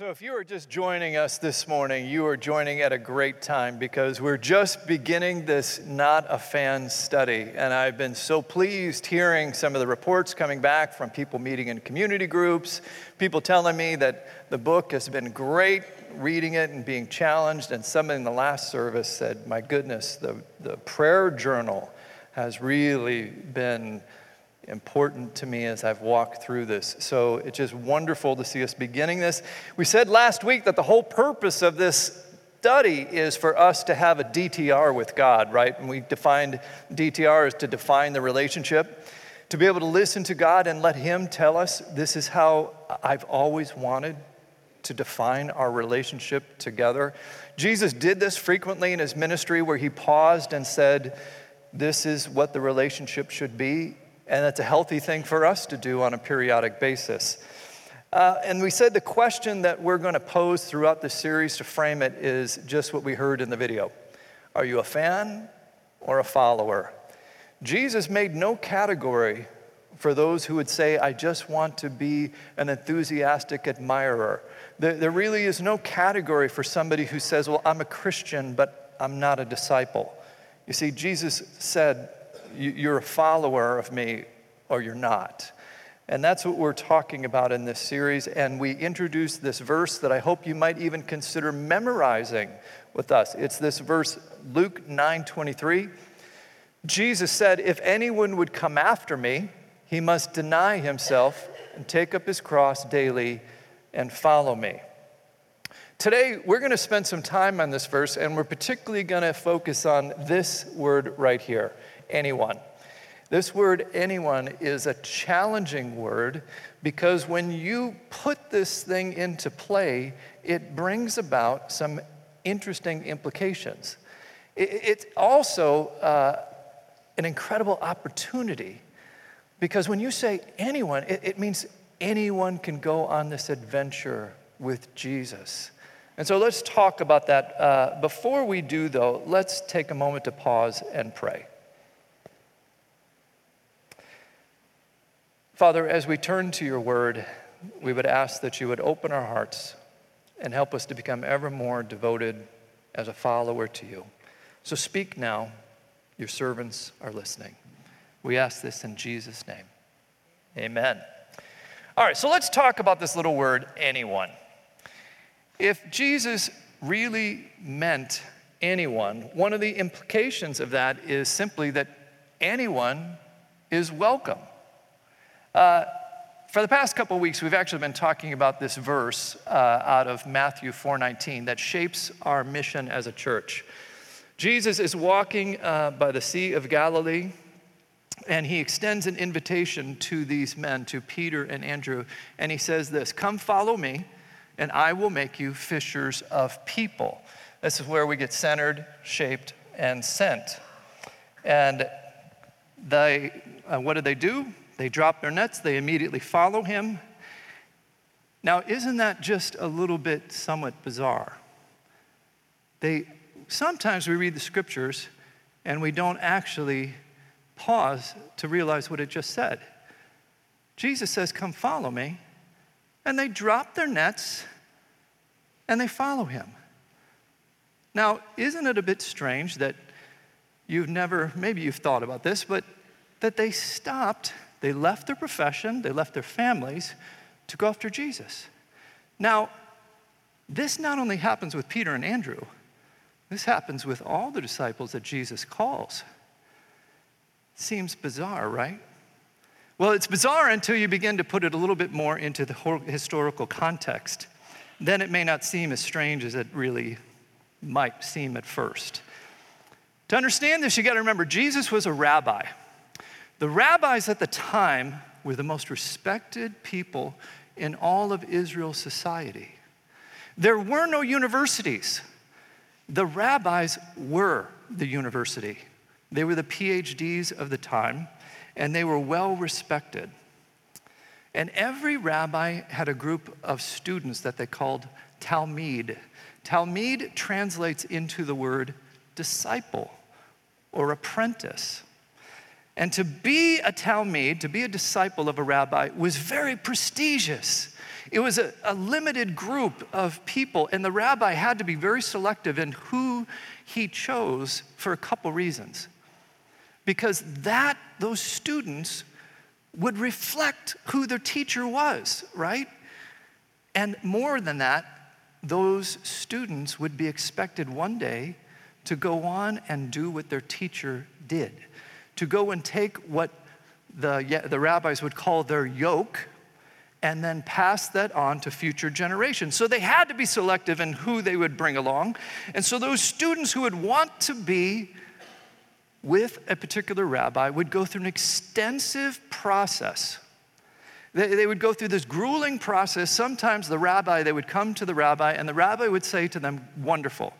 So, if you are just joining us this morning, you are joining at a great time because we're just beginning this Not a Fan study. And I've been so pleased hearing some of the reports coming back from people meeting in community groups, people telling me that the book has been great reading it and being challenged. And somebody in the last service said, My goodness, the, the prayer journal has really been important to me as I've walked through this. So it's just wonderful to see us beginning this. We said last week that the whole purpose of this study is for us to have a DTR with God, right? And we defined DTR as to define the relationship, to be able to listen to God and let Him tell us this is how I've always wanted to define our relationship together. Jesus did this frequently in his ministry where he paused and said, This is what the relationship should be and that's a healthy thing for us to do on a periodic basis. Uh, and we said the question that we're going to pose throughout the series to frame it is just what we heard in the video Are you a fan or a follower? Jesus made no category for those who would say, I just want to be an enthusiastic admirer. There, there really is no category for somebody who says, Well, I'm a Christian, but I'm not a disciple. You see, Jesus said, you're a follower of me or you're not. And that's what we're talking about in this series. And we introduced this verse that I hope you might even consider memorizing with us. It's this verse, Luke 9 23. Jesus said, If anyone would come after me, he must deny himself and take up his cross daily and follow me. Today, we're going to spend some time on this verse, and we're particularly going to focus on this word right here anyone. This word, anyone, is a challenging word because when you put this thing into play, it brings about some interesting implications. It's also uh, an incredible opportunity because when you say anyone, it, it means anyone can go on this adventure with Jesus. And so let's talk about that. Uh, before we do, though, let's take a moment to pause and pray. Father, as we turn to your word, we would ask that you would open our hearts and help us to become ever more devoted as a follower to you. So speak now. Your servants are listening. We ask this in Jesus' name. Amen. All right, so let's talk about this little word, anyone. If Jesus really meant anyone, one of the implications of that is simply that anyone is welcome. Uh, for the past couple weeks, we've actually been talking about this verse uh, out of Matthew 4:19 that shapes our mission as a church. Jesus is walking uh, by the Sea of Galilee, and he extends an invitation to these men, to Peter and Andrew, and he says this Come follow me, and I will make you fishers of people. This is where we get centered, shaped, and sent. And they, uh, what did they do? They drop their nets, they immediately follow him. Now, isn't that just a little bit somewhat bizarre? They sometimes we read the scriptures and we don't actually pause to realize what it just said. Jesus says, Come follow me. And they drop their nets and they follow him. Now, isn't it a bit strange that you've never, maybe you've thought about this, but that they stopped they left their profession, they left their families to go after Jesus. Now, this not only happens with Peter and Andrew, this happens with all the disciples that Jesus calls. Seems bizarre, right? Well, it's bizarre until you begin to put it a little bit more into the historical context. Then it may not seem as strange as it really might seem at first. To understand this, you got to remember Jesus was a rabbi. The rabbis at the time were the most respected people in all of Israel's society. There were no universities. The rabbis were the university. They were the PhDs of the time, and they were well respected. And every rabbi had a group of students that they called Talmud. Talmud translates into the word disciple or apprentice. And to be a Talmud, to be a disciple of a rabbi, was very prestigious. It was a, a, limited group of people, and the rabbi had to be very selective in who he chose for a couple reasons. Because that, those students would reflect who their teacher was, right? And more than that, those students would be expected one day to go on and do what their teacher did to go and take what the, the rabbis would call their yoke and then pass that on to future generations. So they had to be selective in who they would bring along. And so those students who would want to be with a particular rabbi would go through an extensive process. They, they would go through this grueling process. Sometimes the rabbi, they would come to the rabbi, and the rabbi would say to them, Wonderful.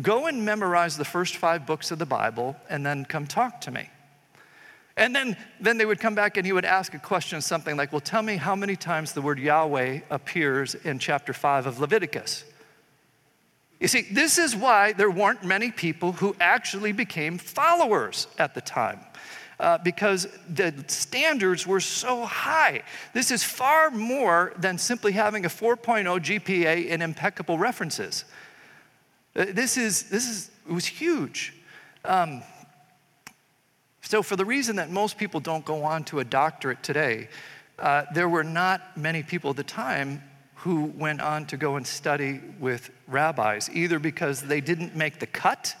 Go and memorize the first five books of the Bible, and then come talk to me. And then, then they would come back and he would ask a question, something like, Well, tell me how many times the word Yahweh appears in chapter 5 of Leviticus. You see, this is why there weren't many people who actually became followers at the time. Uh, because the standards were so high. This is far more than simply having a 4.0 GPA and impeccable references. Uh, this is, this is, it was huge. Um, so, for the reason that most people don't go on to a doctorate today, uh, there were not many people at the time who went on to go and study with rabbis, either because they didn't make the cut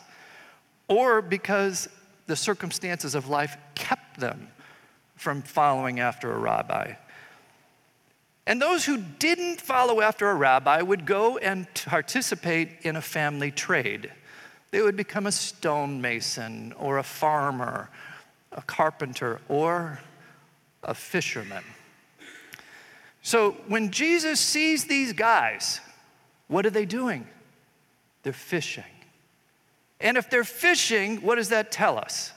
or because the circumstances of life kept them from following after a rabbi. And those who didn't follow after a rabbi would go and participate in a family trade. They would become a stonemason or a farmer a carpenter, or a fisherman. So when Jesus sees these guys, what are they doing? They're fishing. And if they're fishing, what does that tell us?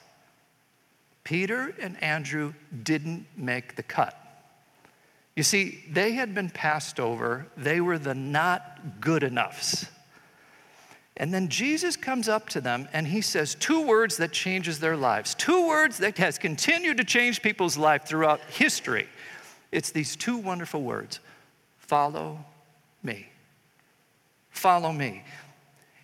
Peter and Andrew didn't make the cut. You see, they had been passed over, they were the not good enoughs. And then Jesus comes up to them and he says two words that changes their lives. Two words that has continued to change people's life throughout history. It's these two wonderful words. Follow me. Follow me.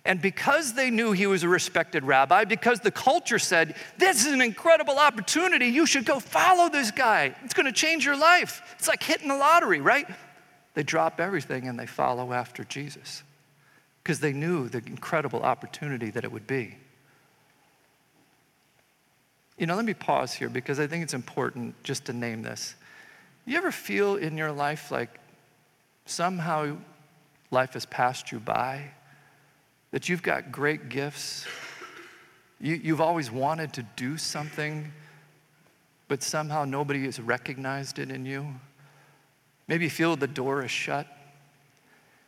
And because they knew he was a respected rabbi, because the culture said, This is an incredible opportunity, you should go follow this guy. It's to change your life. It's like hitting the lottery, right? They drop everything and they follow after Jesus because they knew the incredible opportunity that it would be. You know, let me pause here because I think it's important just to name this. You ever feel in your life like somehow life has passed you by? That you've got great gifts? You, you've always wanted to do something, but somehow nobody has recognized it in you? Maybe you feel the door is shut.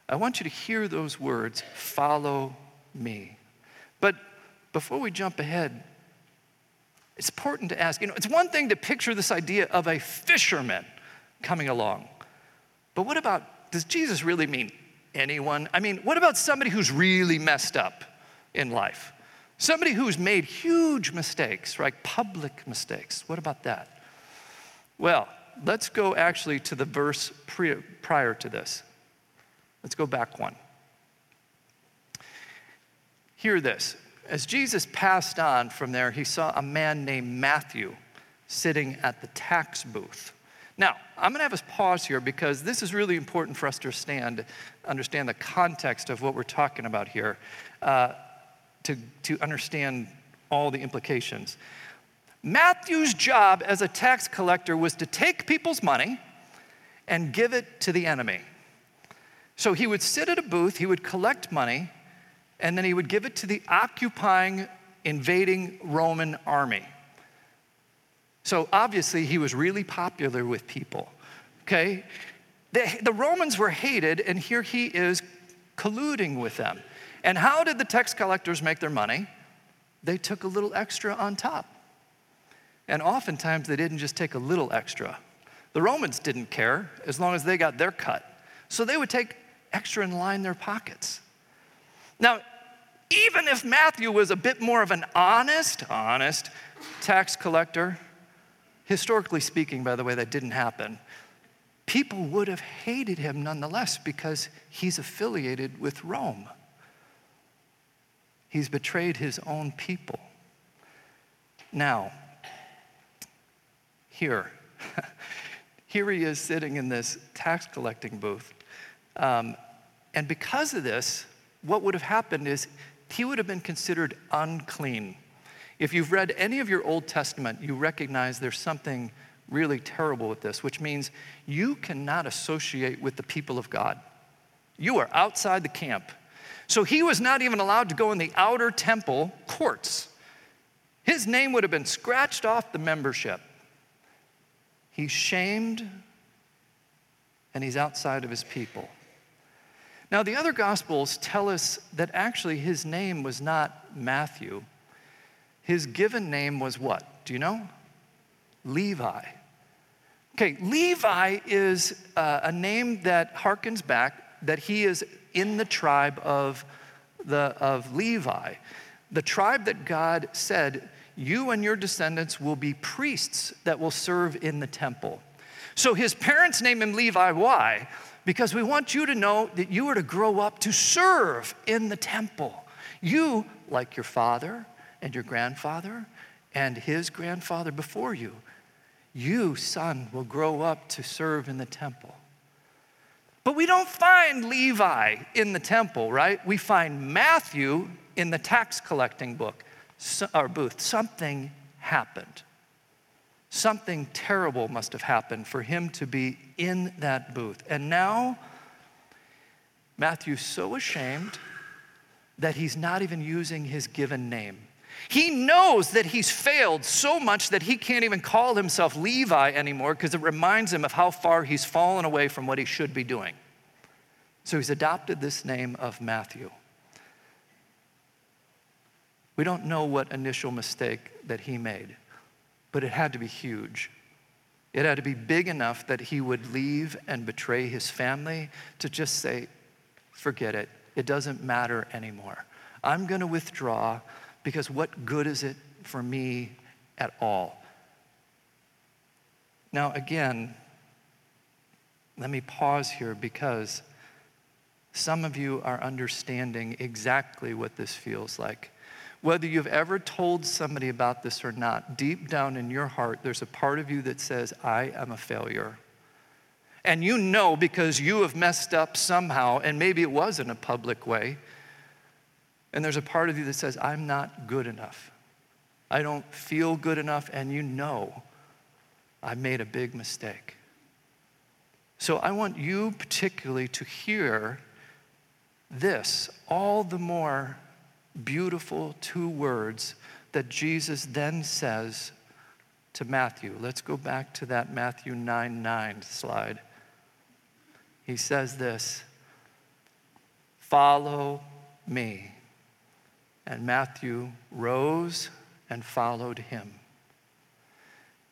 I want you to hear those words follow me. But before we jump ahead, it's important to ask you know, it's one thing to picture this idea of a fisherman coming along, but what about, does Jesus really mean anyone? I mean, what about somebody who's really messed up in life? Somebody who's made huge mistakes, right? Public mistakes. What about that? Well, let's go actually to the verse prior to this. Let's go back one. Hear this. As Jesus passed on from there, he saw a man named Matthew sitting at the tax booth. Now, I'm going to have us pause here because this is really important for us to understand, understand the context of what we're talking about here, uh, to, to understand all the implications. Matthew's job as a tax collector was to take people's money and give it to the enemy. So he would sit at a booth, he would collect money, and then he would give it to the occupying, invading Roman army. So obviously, he was really popular with people, okay? The, the Romans were hated, and here he is colluding with them. And how did the tax collectors make their money? They took a little extra on top. And oftentimes, they didn't just take a little extra. The Romans didn't care as long as they got their cut. So they would take extra and line their pockets. Now, even if Matthew was a bit more of an honest, honest tax collector, historically speaking, by the way, that didn't happen. People would have hated him nonetheless because he's affiliated with Rome. He's betrayed his own people. Now, here, here he is sitting in this tax collecting booth. Um, and because of this, what would have happened is he would have been considered unclean. If you've read any of your Old Testament, you recognize there's something really terrible with this, which means you cannot associate with the people of God. You are outside the camp. So he was not even allowed to go in the outer temple courts. His name would have been scratched off the membership. He's shamed and he's outside of his people. Now, the other Gospels tell us that actually his name was not Matthew. His given name was what? Do you know? Levi. Okay, Levi is uh, a name that harkens back that he is in the tribe of, the, of Levi, the tribe that God said, You and your descendants will be priests that will serve in the temple. So his parents name him Levi. Why? Because we want you to know that you are to grow up to serve in the temple. You, like your father and your grandfather and his grandfather before you, you, son, will grow up to serve in the temple. But we don't find Levi in the temple, right? We find Matthew in the tax collecting book or booth. Something happened. Something terrible must have happened for him to be in that booth. And now, Matthew's so ashamed that he's not even using his given name. He knows that he's failed so much that he can't even call himself Levi anymore because it reminds him of how far he's fallen away from what he should be doing. So he's adopted this name of Matthew. We don't know what initial mistake that he made but it had to be huge. It had to be big enough that he would leave and betray his family to just say, forget it. It doesn't matter anymore. I'm going to withdraw because what good is it for me at all? Now, again, let me pause here because some of you are understanding exactly what this feels like. Whether you've ever told somebody about this or not, deep down in your heart, there's a part of you that says, I am a failure. And you know because you have messed up somehow, and maybe it was in a public way. And there's a part of you that says, I'm not good enough. I don't feel good enough, and you know I made a big mistake. So I want you particularly to hear this all the more beautiful two words that Jesus then says to Matthew. Let's go back to that Matthew 9 9 slide. He says this Follow me. And Matthew rose and followed him.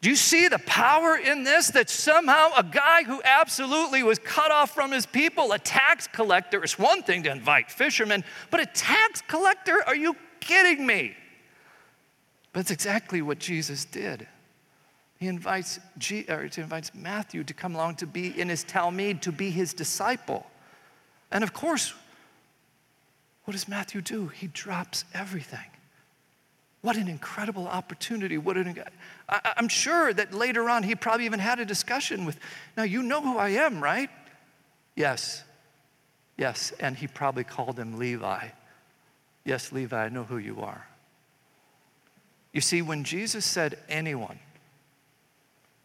Do you see the power in this? That somehow a guy who absolutely was cut off from his people, a tax collector, it's one thing to invite fishermen, but a tax collector? Are you kidding me? But it's exactly what Jesus did. He invites, G, he invites Matthew to come along to be in his Talmud, to be his disciple. And of course, what does Matthew do? He drops everything. What an incredible opportunity. What an, I, I'm sure that later on he probably even had a discussion with, now you know who I am, right? Yes. Yes. And he probably called him Levi. Yes, Levi, I know who you are. You see, when Jesus said anyone,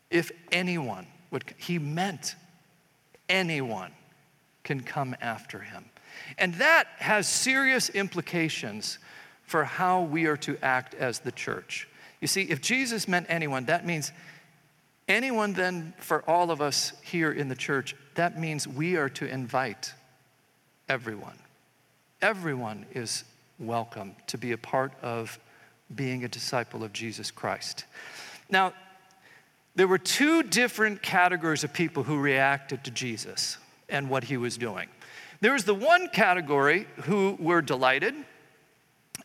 if anyone would, he meant anyone can come after him. And that has serious implications for how we are to act as the church. You see, if Jesus meant anyone, that means anyone, then for all of us here in the church, that means we are to invite everyone. Everyone is welcome to be a part of being a disciple of Jesus Christ. Now, there were two different categories of people who reacted to Jesus and what he was doing. There was the one category who were delighted,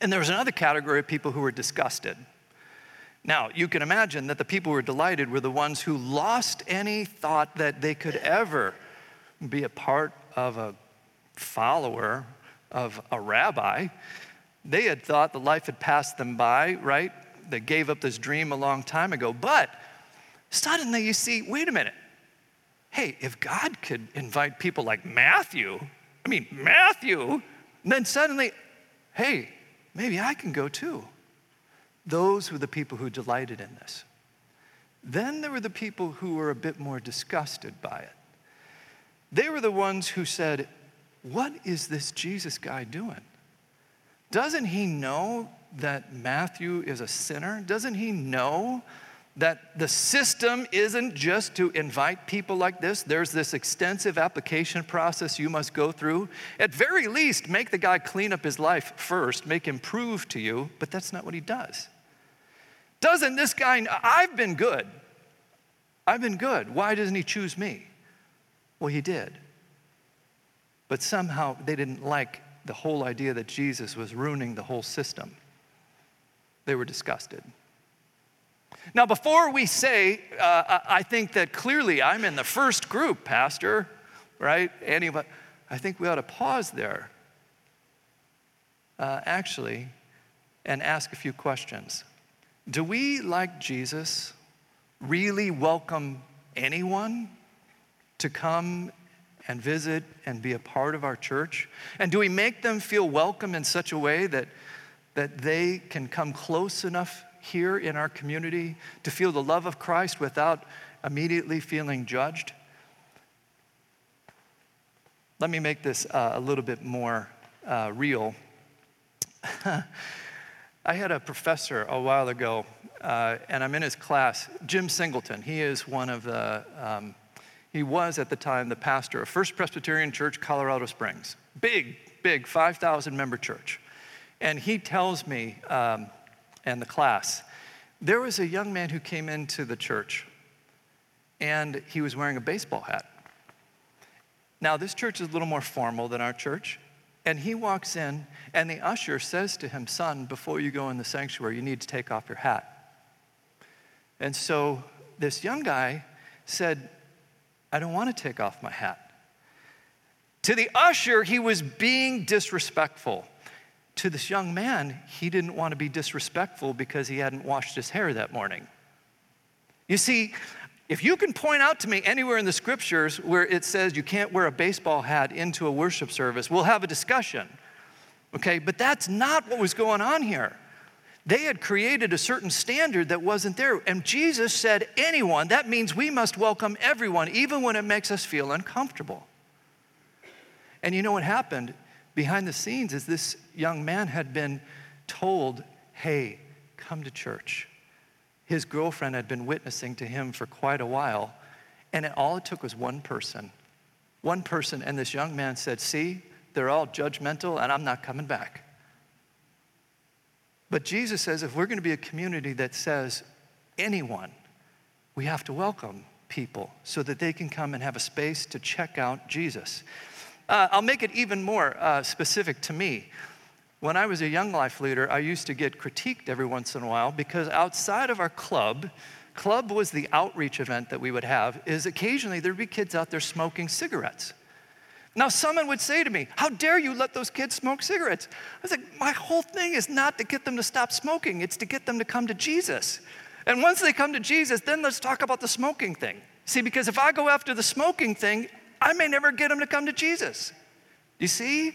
and there was another category of people who were disgusted. Now, you can imagine that the people who were delighted were the ones who lost any thought that they could ever be a part of a follower of a rabbi. They had thought the life had passed them by, right? They gave up this dream a long time ago. But suddenly you see, wait a minute. Hey, if God could invite people like Matthew, I mean, Matthew, then suddenly, hey, maybe I can go too. Those were the people who delighted in this. Then there were the people who were a bit more disgusted by it. They were the ones who said, What is this Jesus guy doing? Doesn't he know that Matthew is a sinner? Doesn't he know that the system isn't just to invite people like this. There's this extensive application process you must go through. At very least, make the guy clean up his life first, make him prove to you, but that's not what he does. Doesn't this guy, I've been good. I've been good. Why doesn't he choose me? Well, he did. But somehow they didn't like the whole idea that Jesus was ruining the whole system. They were disgusted. Now, before we say, uh, I think that clearly I'm in the first group, Pastor, right? Anybody, I think we ought to pause there, uh, actually, and ask a few questions. Do we, like Jesus, really welcome anyone to come and visit and be a part of our church? And do we make them feel welcome in such a way that, that they can come close enough here in our community to feel the love of Christ without immediately feeling judged? Let me make this uh, a little bit more uh, real. I had a professor a while ago, uh, and I'm in his class, Jim Singleton. He is one of the, um, he was at the time the pastor of First Presbyterian Church, Colorado Springs. Big, big, 5,000 member church. And he tells me um, and the class. There was a young man who came into the church and he was wearing a baseball hat. Now, this church is a little more formal than our church. And he walks in, and the usher says to him, Son, before you go in the sanctuary, you need to take off your hat. And so this young guy said, I don't want to take off my hat. To the usher, he was being disrespectful to this young man, he didn't want to be disrespectful because he hadn't washed his hair that morning. You see, if you can point out to me anywhere in the scriptures where it says you can't wear a baseball hat into a worship service, we'll have a discussion. Okay, but that's not what was going on here. They had created a certain standard that wasn't there. And Jesus said, anyone, that means we must welcome everyone, even when it makes us feel uncomfortable. And you know what happened? Behind the scenes is this young man had been told, hey, come to church. His girlfriend had been witnessing to him for quite a while, and all it took was one person. One person, and this young man said, See, they're all judgmental, and I'm not coming back. But Jesus says if we're going to be a community that says anyone, we have to welcome people so that they can come and have a space to check out Jesus. Uh, I'll make it even more uh, specific to me. When I was a young life leader, I used to get critiqued every once in a while because outside of our club, club was the outreach event that we would have, is occasionally there'd be kids out there smoking cigarettes. Now, someone would say to me, How dare you let those kids smoke cigarettes? I was like, My whole thing is not to get them to stop smoking, it's to get them to come to Jesus. And once they come to Jesus, then let's talk about the smoking thing. See, because if I go after the smoking thing, I may never get them to come to Jesus. You see?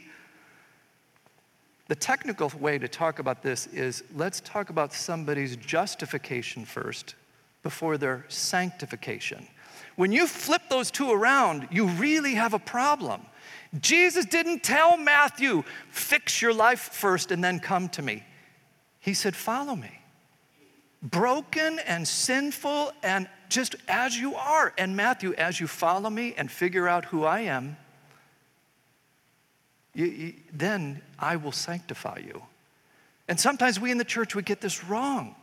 The technical way to talk about this is let's talk about somebody's justification first before their sanctification. When you flip those two around, you really have a problem. Jesus didn't tell Matthew, fix your life first and then come to me. He said, follow me. Broken and sinful and just as you are. And Matthew, as you follow me and figure out who I am, you, you, then I will sanctify you. And sometimes we in the church, we get this wrong.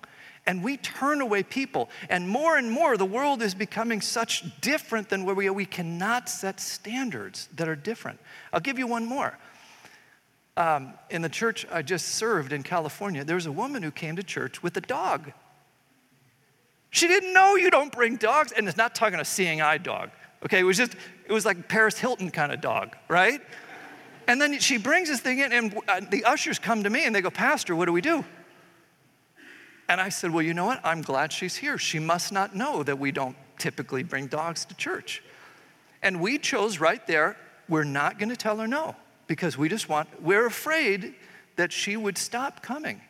And we turn away people. And more and more, the world is becoming such different than where we are. We cannot set standards that are different. I'll give you one more. Um, in the church I just served in California, there was a woman who came to church with a dog. She didn't know you don't bring dogs. And it's not talking a seeing eye dog. Okay, it was just, it was like Paris Hilton kind of dog, right? And then she brings this thing in, and uh, the ushers come to me and they go, Pastor, what do we do? And I said, Well, you know what? I'm glad she's here. She must not know that we don't typically bring dogs to church. And we chose right there, we're not going to tell her no because we just want, we're afraid that she would stop coming.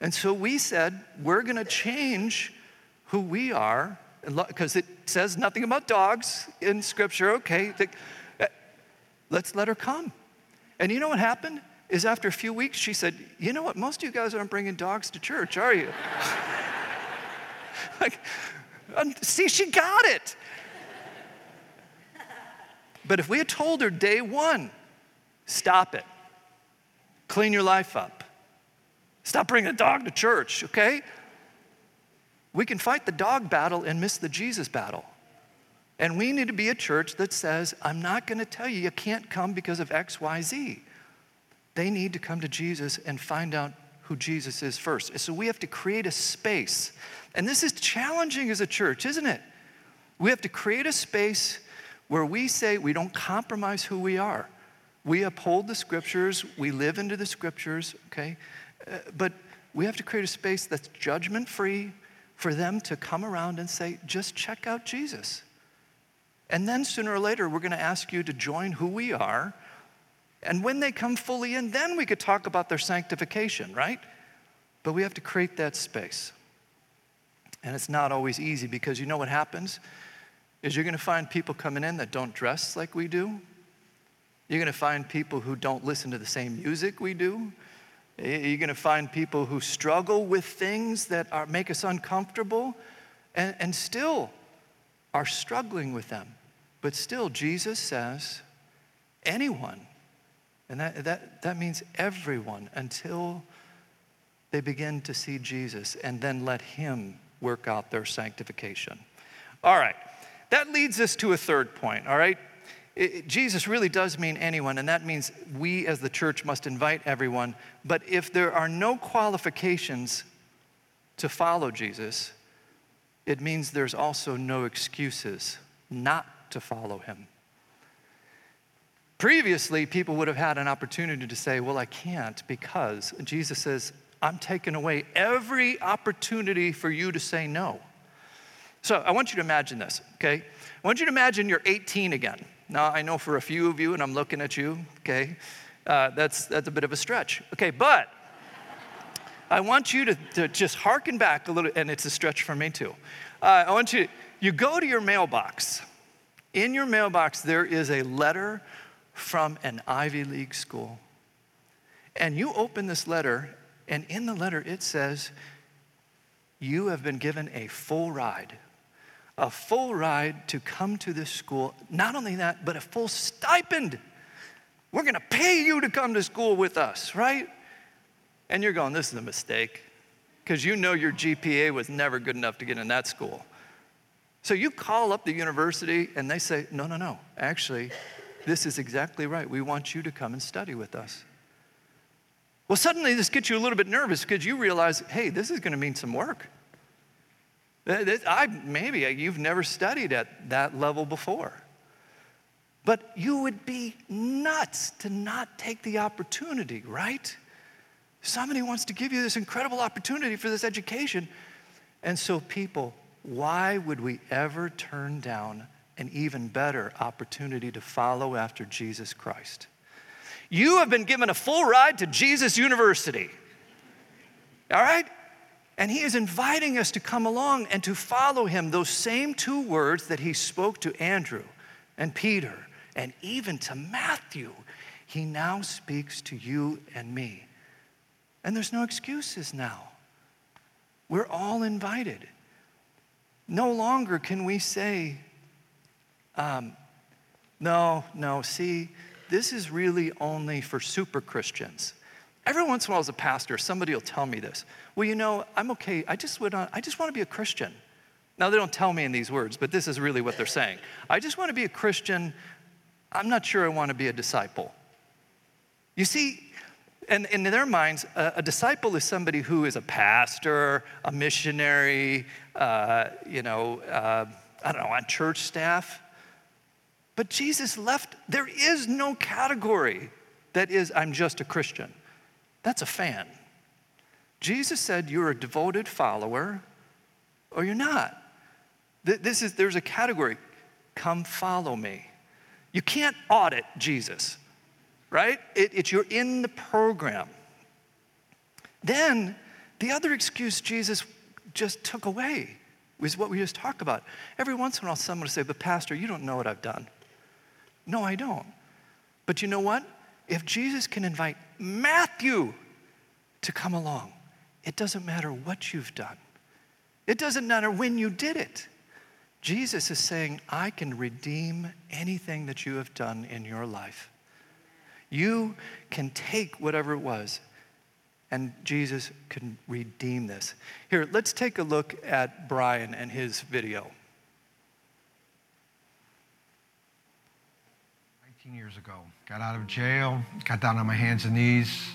And so we said, we're going to change who we are because it says nothing about dogs in scripture. Okay, uh, let's let her come. And you know what happened? Is after a few weeks, she said, You know what? Most of you guys aren't bringing dogs to church, are you? like, see, she got it. But if we had told her day one, stop it, clean your life up, stop bringing a dog to church, okay? We can fight the dog battle and miss the Jesus battle. And we need to be a church that says, I'm not going to tell you you can't come because of X, Y, Z. They need to come to Jesus and find out who Jesus is first. So we have to create a space. And this is challenging as a church, isn't it? We have to create a space where we say we don't compromise who we are. We uphold the scriptures, we live into the scriptures, okay? Uh, but we have to create a space that's judgment free for them to come around and say, just check out Jesus. And then sooner or later, we're going to ask you to join who we are. And when they come fully in, then we could talk about their sanctification, right? But we have to create that space. And it's not always easy because you know what happens? Is you're going to find people coming in that don't dress like we do. You're going to find people who don't listen to the same music we do. Eh, you're going to find people who struggle with things that are, make us uncomfortable and, and still are struggling with them. But still, Jesus says, anyone, and that, that, that means everyone, until they begin to see Jesus and then let Him work out their sanctification. All right, that leads us to a third point, all right? It, Jesus really does mean anyone, and that means we as the church must invite everyone. But if there are no qualifications to follow Jesus, it means there's also no excuses not to follow him. Previously, people would have had an opportunity to say, Well, I can't because Jesus says, I'm taking away every opportunity for you to say no. So I want you to imagine this, okay? I want you to imagine you're 18 again. Now, I know for a few of you, and I'm looking at you, okay, uh, that's, that's a bit of a stretch. Okay, but I want you to, to just hearken back a little, and it's a stretch for me too. Uh, I want you, you go to your mailbox. In your mailbox, there is a letter from an Ivy League school. And you open this letter, and in the letter it says, You have been given a full ride a full ride to come to this school. Not only that, but a full stipend. We're going to pay you to come to school with us, right? And you're going, this is a mistake because you know your GPA was never good enough to get in that school. So you call up the university and they say, no, no, no, actually, this is exactly right. We want you to come and study with us. Well, suddenly this gets you a little bit nervous because you realize, hey, this is going to mean some work. I, maybe uh, you've never studied at that level before. But you would be nuts to not take the opportunity, right? Somebody wants to give you this incredible opportunity for this education. And so, people, why would we ever turn down an even better opportunity to follow after Jesus Christ? You have been given a full ride to Jesus University. All right? And he is inviting us to come along and to follow him, those same two words that he spoke to Andrew and Peter and even to Matthew. He now speaks to you and me. And there's no excuses now. We're all invited. No longer can we say, um, no, no, see, this is really only for super Christians. Every once in a while, as a pastor, somebody will tell me this. Well, you know, I'm okay. I just, would, I just want to be a Christian. Now, they don't tell me in these words, but this is really what they're saying. I just want to be a Christian. I'm not sure I want to be a disciple. You see, And in their minds, a, a disciple is somebody who is a pastor, a missionary, uh, you know, uh, I don't know, on church staff. But Jesus left, there is no category that is, I'm just a Christian. That's a fan. Jesus said, You're a devoted follower or you're not. This is, there's a category. Come follow me. You can't audit Jesus, right? It, it's you're in the program. Then the other excuse Jesus just took away was what we just talked about. Every once in a while, someone will say, But, Pastor, you don't know what I've done. No, I don't. But you know what? If Jesus can invite Matthew to come along, it doesn't matter what you've done, it doesn't matter when you did it. Jesus is saying, I can redeem anything that you have done in your life. You can take whatever it was, and Jesus can redeem this. Here, let's take a look at Brian and his video. 19 years ago, got out of jail, got down on my hands and knees,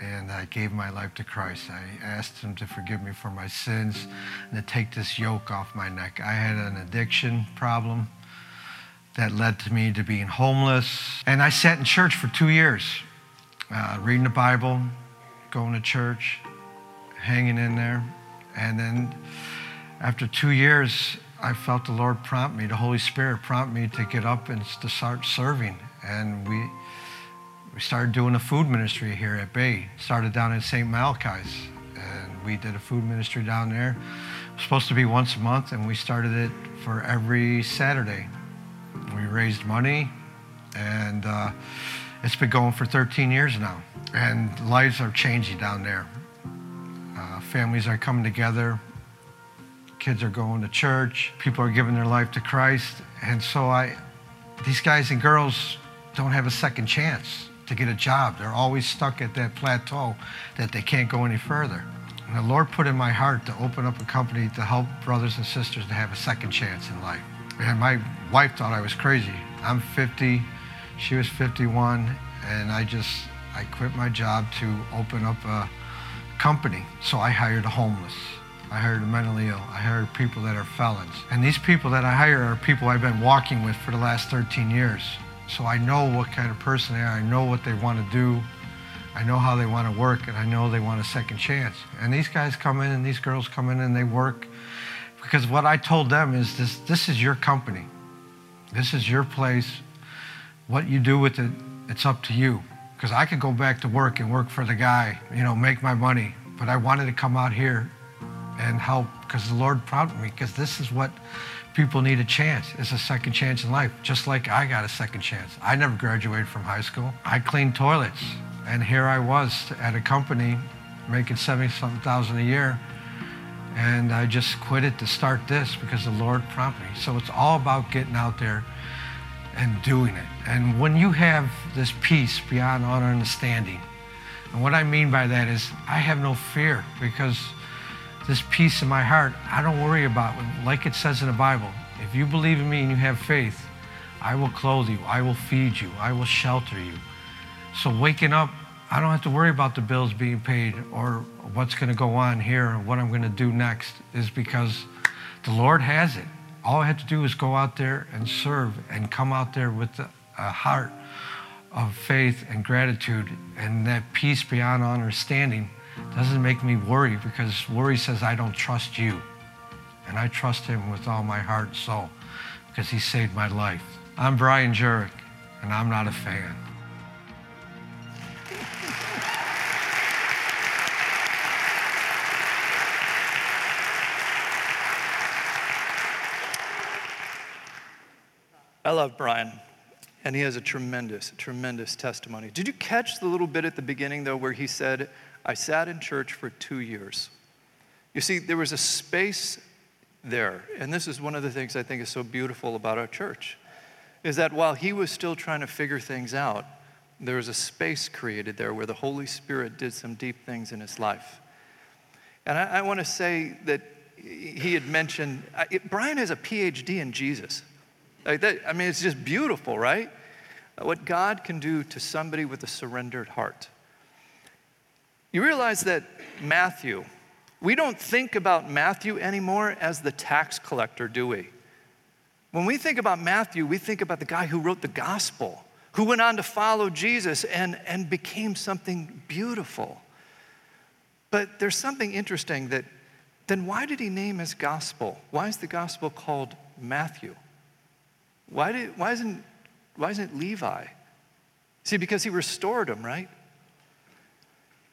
and I gave my life to Christ. I asked Him to forgive me for my sins and to take this yoke off my neck. I had an addiction problem that led to me to being homeless. And I sat in church for two years, uh, reading the Bible, going to church, hanging in there. And then after two years, I felt the Lord prompt me, the Holy Spirit prompt me to get up and to start serving. And we we started doing a food ministry here at Bay. Started down in St. Malachi's, and we did a food ministry down there. Supposed to be once a month, and we started it for every Saturday. We raised money, and uh, it's been going for 13 years now. And lives are changing down there. Uh, families are coming together. Kids are going to church. People are giving their life to Christ. And so I, these guys and girls don't have a second chance to get a job. They're always stuck at that plateau that they can't go any further. And the Lord put in my heart to open up a company to help brothers and sisters to have a second chance in life. And my wife thought I was crazy. I'm 50, she was 51, and I just, I quit my job to open up a company. So I hired a homeless. I hired a mentally ill. I hired people that are felons. And these people that I hire are people I've been walking with for the last 13 years. So I know what kind of person they are. I know what they want to do. I know how they want to work, and I know they want a second chance. And these guys come in and these girls come in and they work because what I told them is this this is your company. This is your place. What you do with it, it's up to you. Because I could go back to work and work for the guy, you know, make my money. But I wanted to come out here and help because the Lord prompted me because this is what people need a chance. It's a second chance in life, just like I got a second chance. I never graduated from high school. I cleaned toilets, and here I was at a company making 70 something thousand a year. And I just quit it to start this because the Lord prompted me. So it's all about getting out there and doing it. And when you have this peace beyond all understanding, and what I mean by that is I have no fear because this peace in my heart, I don't worry about it. Like it says in the Bible, if you believe in me and you have faith, I will clothe you, I will feed you, I will shelter you. So waking up, I don't have to worry about the bills being paid or what's going to go on here or what I'm going to do next, is because the Lord has it. All I have to do is go out there and serve and come out there with a heart of faith and gratitude and that peace beyond understanding doesn't make me worry because worry says I don't trust you. And I trust him with all my heart and soul because he saved my life. I'm Brian Jurek, and I'm not a fan. I love Brian, and he has a tremendous, tremendous testimony. Did you catch the little bit at the beginning, though, where he said, I sat in church for two years. You see, there was a space there, and this is one of the things I think is so beautiful about our church, is that while he was still trying to figure things out, there was a space created there where the Holy Spirit did some deep things in his life. And I, I want to say that he had mentioned, it, Brian has a PhD in Jesus. Like that, I mean, it's just beautiful, right? What God can do to somebody with a surrendered heart. You realize that Matthew, we don't think about Matthew anymore as the tax collector, do we? When we think about Matthew, we think about the guy who wrote the gospel, who went on to follow Jesus and, and became something beautiful. But there's something interesting that then why did he name his gospel? Why is the gospel called Matthew? Why, did, why, isn't, why isn't it Levi? See, because he restored him, right?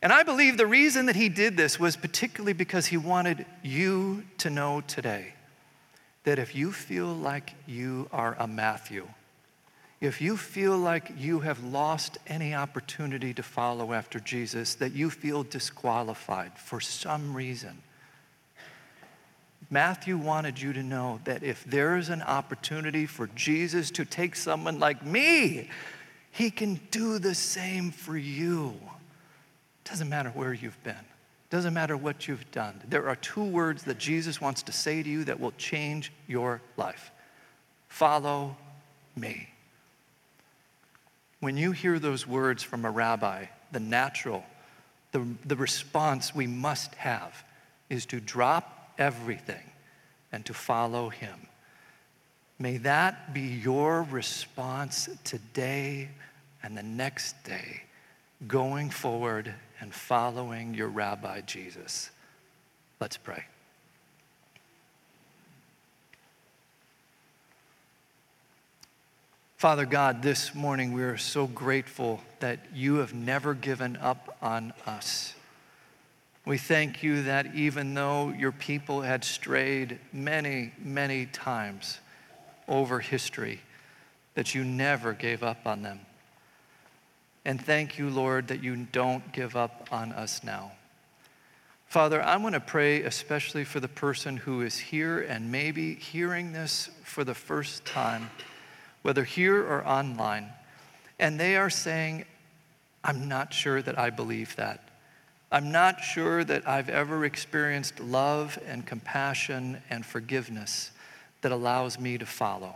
And I believe the reason that he did this was particularly because he wanted you to know today that if you feel like you are a Matthew, if you feel like you have lost any opportunity to follow after Jesus, that you feel disqualified for some reason, Matthew wanted you to know that if there is an opportunity for Jesus to take someone like me, he can do the same for you. Doesn't matter where you've been. Doesn't matter what you've done. There are two words that Jesus wants to say to you that will change your life. Follow me. When you hear those words from a rabbi, the natural, the, the response we must have is to drop everything and to follow him. May that be your response today and the next day, going forward and following your rabbi Jesus. Let's pray. Father God, this morning we are so grateful that you have never given up on us. We thank you that even though your people had strayed many, many times over history, that you never gave up on them. And thank you, Lord, that you don't give up on us now. Father, I want to pray especially for the person who is here and maybe hearing this for the first time, whether here or online, and they are saying, I'm not sure that I believe that. I'm not sure that I've ever experienced love and compassion and forgiveness that allows me to follow.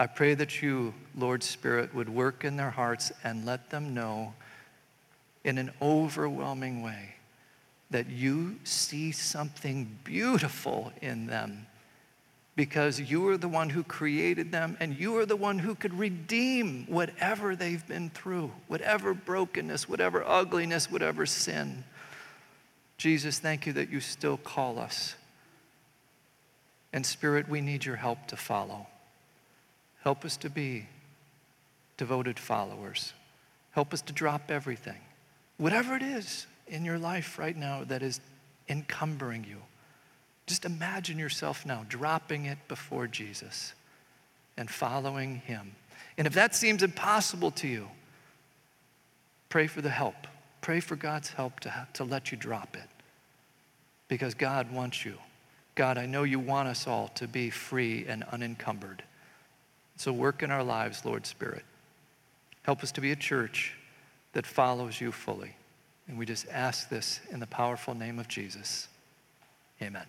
I pray that you, Lord Spirit, would work in their hearts and let them know in an overwhelming way that you see something beautiful in them because you are the one who created them and you are the one who could redeem whatever they've been through, whatever brokenness, whatever ugliness, whatever sin. Jesus, thank you that you still call us. And Spirit, we need your help to follow. Help us to be devoted followers. Help us to drop everything, whatever it is in your life right now that is encumbering you. Just imagine yourself now dropping it before Jesus and following him. And if that seems impossible to you, pray for the help. Pray for God's help to, to let you drop it. Because God wants you. God, I know you want us all to be free and unencumbered. So work in our lives, Lord Spirit. Help us to be a church that follows you fully. And we just ask this in the powerful name of Jesus. Amen.